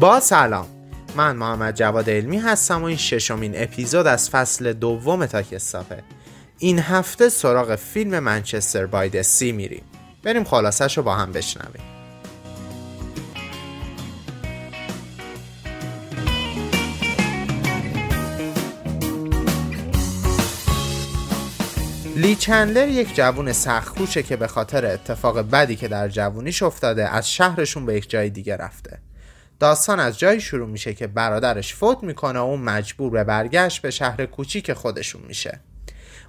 با سلام. من محمد جواد علمی هستم و این ششمین اپیزود از فصل دوم تاکستاپه این هفته سراغ فیلم منچستر باید سی میریم. بریم خلاصش رو با هم بشنویم. لی چندلر یک جوون سخخوشه که به خاطر اتفاق بدی که در جوونیش افتاده از شهرشون به یک جای دیگه رفته. داستان از جایی شروع میشه که برادرش فوت می‌کنه و اون مجبور به برگشت به شهر کوچیک خودشون میشه.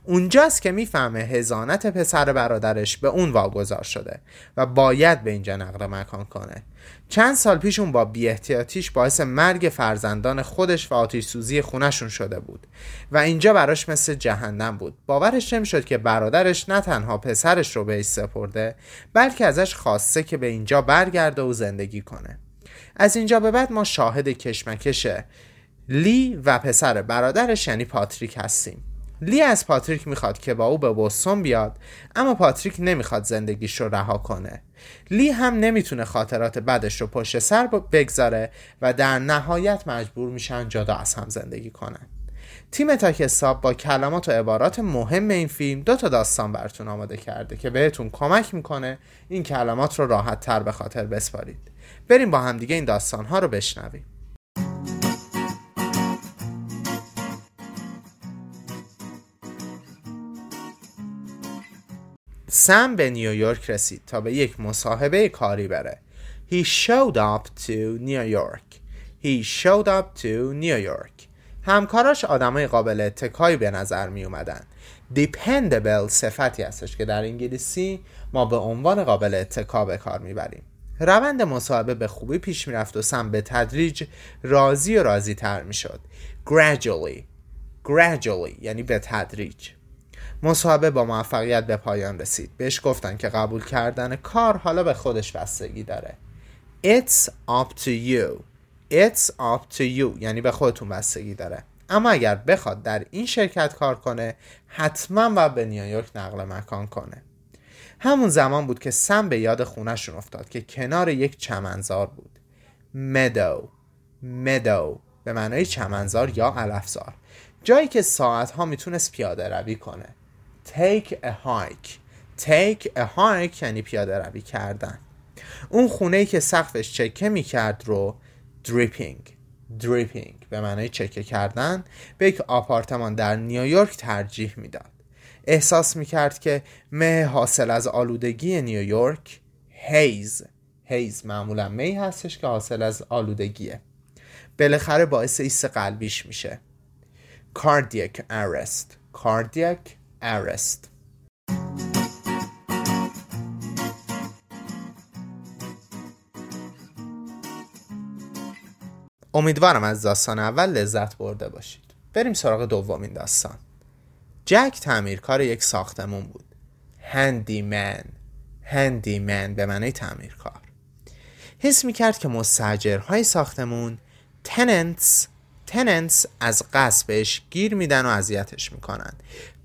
اونجاست که می‌فهمه هزانت پسر برادرش به اون واگذار شده و باید به اینجا نقل مکان کنه. چند سال پیش اون با بیاحتیاطیش باعث مرگ فرزندان خودش و آتیش سوزی خونشون شده بود و اینجا براش مثل جهنم بود. باورش نمی‌شد که برادرش نه تنها پسرش رو بهش سپرده بلکه ازش خواسته که به اینجا برگرده و زندگی کنه. از اینجا به بعد ما شاهد کشمکش لی و پسر برادرش یعنی پاتریک هستیم. لی از پاتریک می‌خواد که با او به بوستون بیاد اما پاتریک نمی‌خواد زندگیش رو رها کنه. لی هم نمی‌تونه خاطرات بدش رو پشت سر بگذاره و در نهایت مجبور میشن جدا از هم زندگی کنن. تیم تاکستاب با کلمات و عبارات مهم این فیلم دو تا داستان براتون آماده کرده که بهتون کمک می‌کنه این کلمات رو راحت تر به خاطر بسپارید. بریم با همدیگه این داستان ها رو بشنویم. سم به نیویورک رسید تا به یک مصاحبه کاری بره. He showed up to New York. He showed up to New York. همکاراش آدمای قابل اتکایی به نظر می اومدن Dependable صفتی هستش که در انگلیسی ما به عنوان قابل اتکا به کار می‌بریم. روند مصاحبه به خوبی پیش می‌رفت و سم به تدریج راضی و راضی تر می‌شد. Gradually. Gradually. یعنی به تدریج. مصاحبه با موفقیت به پایان رسید. بهش گفتن که قبول کردن کار حالا به خودش بستگی داره. It's up to you. It's up to you. یعنی به خودتون بستگی داره. اما اگر بخواد در این شرکت کار کنه حتما و به نیویورک نقل مکان کنه. همون زمان بود که سم به یاد خونهشون افتاد که کنار یک چمنزار بود. مدو مدو به معنای چمنزار یا علفزار. جایی که ساعت ها می‌تونست پیاده روی کنه. Take a hike. Take a hike یعنی پیاده روی کردن. اون خونه که سقفش چکه می‌کرد رو dripping dripping به معنای چکه کردن به یک آپارتمان در نیویورک ترجیح می‌داد. احساس می‌کرد که مه حاصل از آلودگی نیویورک هیز هیز معمولا می هستش که حاصل از آلودگیه. بالاخره باعث ایست قلبیش میشه. Cardiac arrest cardiac arrest. امیدوارم از داستان اول لذت برده باشید. بریم سراغ دومین داستان. جک تعمیرکار یک ساختمون بود. هندی من هندی من به معنی تعمیرکار حس می‌کرد که مستجرهای ساختمون تننتس تننتس از قصبش گیر میدن و اذیتش می‌کنن.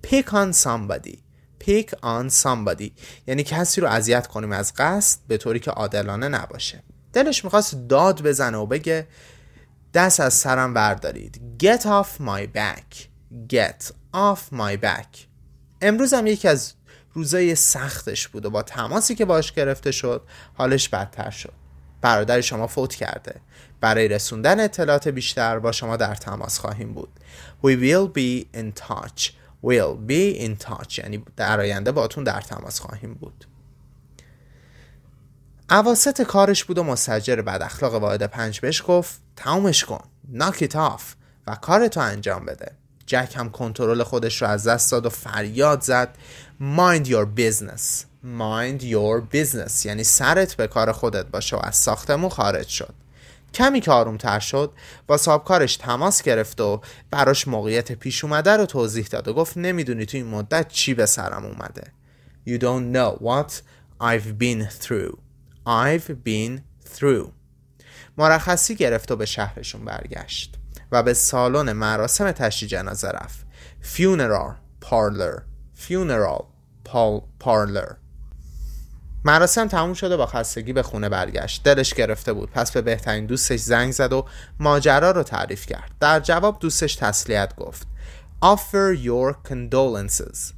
Pick on somebody. Pick on somebody. یعنی کسی رو اذیت کنیم از قصد به طوری که عادلانه نباشه. دلش می‌خواست داد بزنه و بگه دست از سرم بردارید. Get off my back. Get off my back. امروز هم یکی از روزای سختش بود و با تماسی که باش گرفته شد حالش بدتر شد. برادر شما فوت کرده. برای رسوندن اطلاعات بیشتر با شما در تماس خواهیم بود. We will be in touch. Will be in touch. یعنی در آینده باتون در تماس خواهیم بود. عواست کارش بود و مستجر بد اخلاق واحد پنج بهش گفت. تمومش کن. It off. و کارتو انجام بده. جک هم کنترل خودش رو از دست داد و فریاد زد. Mind your business. Mind your business. یعنی سرت به کار خودت باشه و از ساختمون خارج شد. کمی که آروم تر شد با صاحبکارش تماس گرفت و براش موقعیت پیش اومده رو توضیح داد و گفت نمی‌دونی تو این مدت چی به سرم اومده. You don't know what I've been through. I've been through. مرخصی گرفت و به شهرشون برگشت و به سالن مراسم تشییع جنازه رفت. Funeral parlor. Funeral parlor. مراسم تموم شده با خستگی به خونه برگشت. دلش گرفته بود. پس به بهترین دوستش زنگ زد و ماجرا رو تعریف کرد. در جواب دوستش تسلیت گفت. Offer your condolences.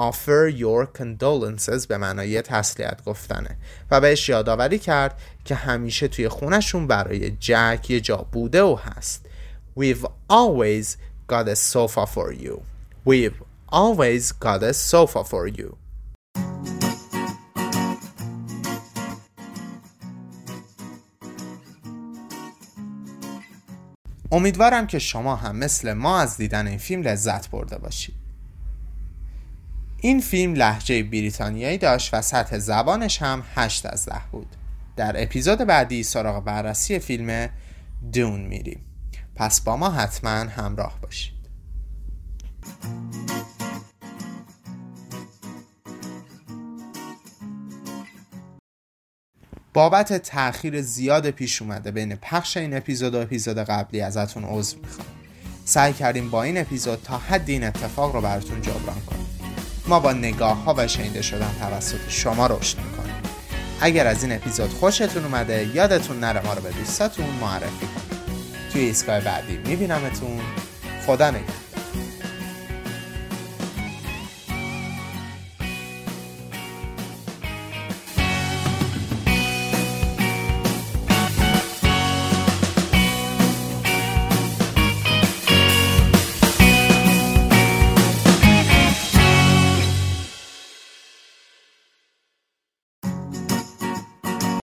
Offer your condolences به معنای تسلیت گفتنه. و بهش یادآوری کرد که همیشه توی خونشون برای جک یه جا بوده و هست. We've always got a sofa for you. We've always got a sofa for you. امیدوارم که شما هم مثل ما از دیدن این فیلم لذت برده باشید. این فیلم لحجه بریتانیایی داشت و سطح زبانش هم 8 از 10 بود. در اپیزود بعدی سراغ بررسی فیلم دون میریم. پس با ما حتما همراه باشید. بابت تاخیر زیاد پیش اومده بین پخش این اپیزود و اپیزود قبلی ازتون عذر می‌خوام. سعی کردیم با این اپیزود تا حد این اتفاق رو براتون جبران کنیم. ما با نگاه ها و شنیده شدن توسط شما رشد می‌کنیم. اگر از این اپیزود خوشتون اومده یادتون نره ما رو به دوستاتون معرفی کنید. توی ایستگاه بعدی میبینمتون. خدا نگهدار.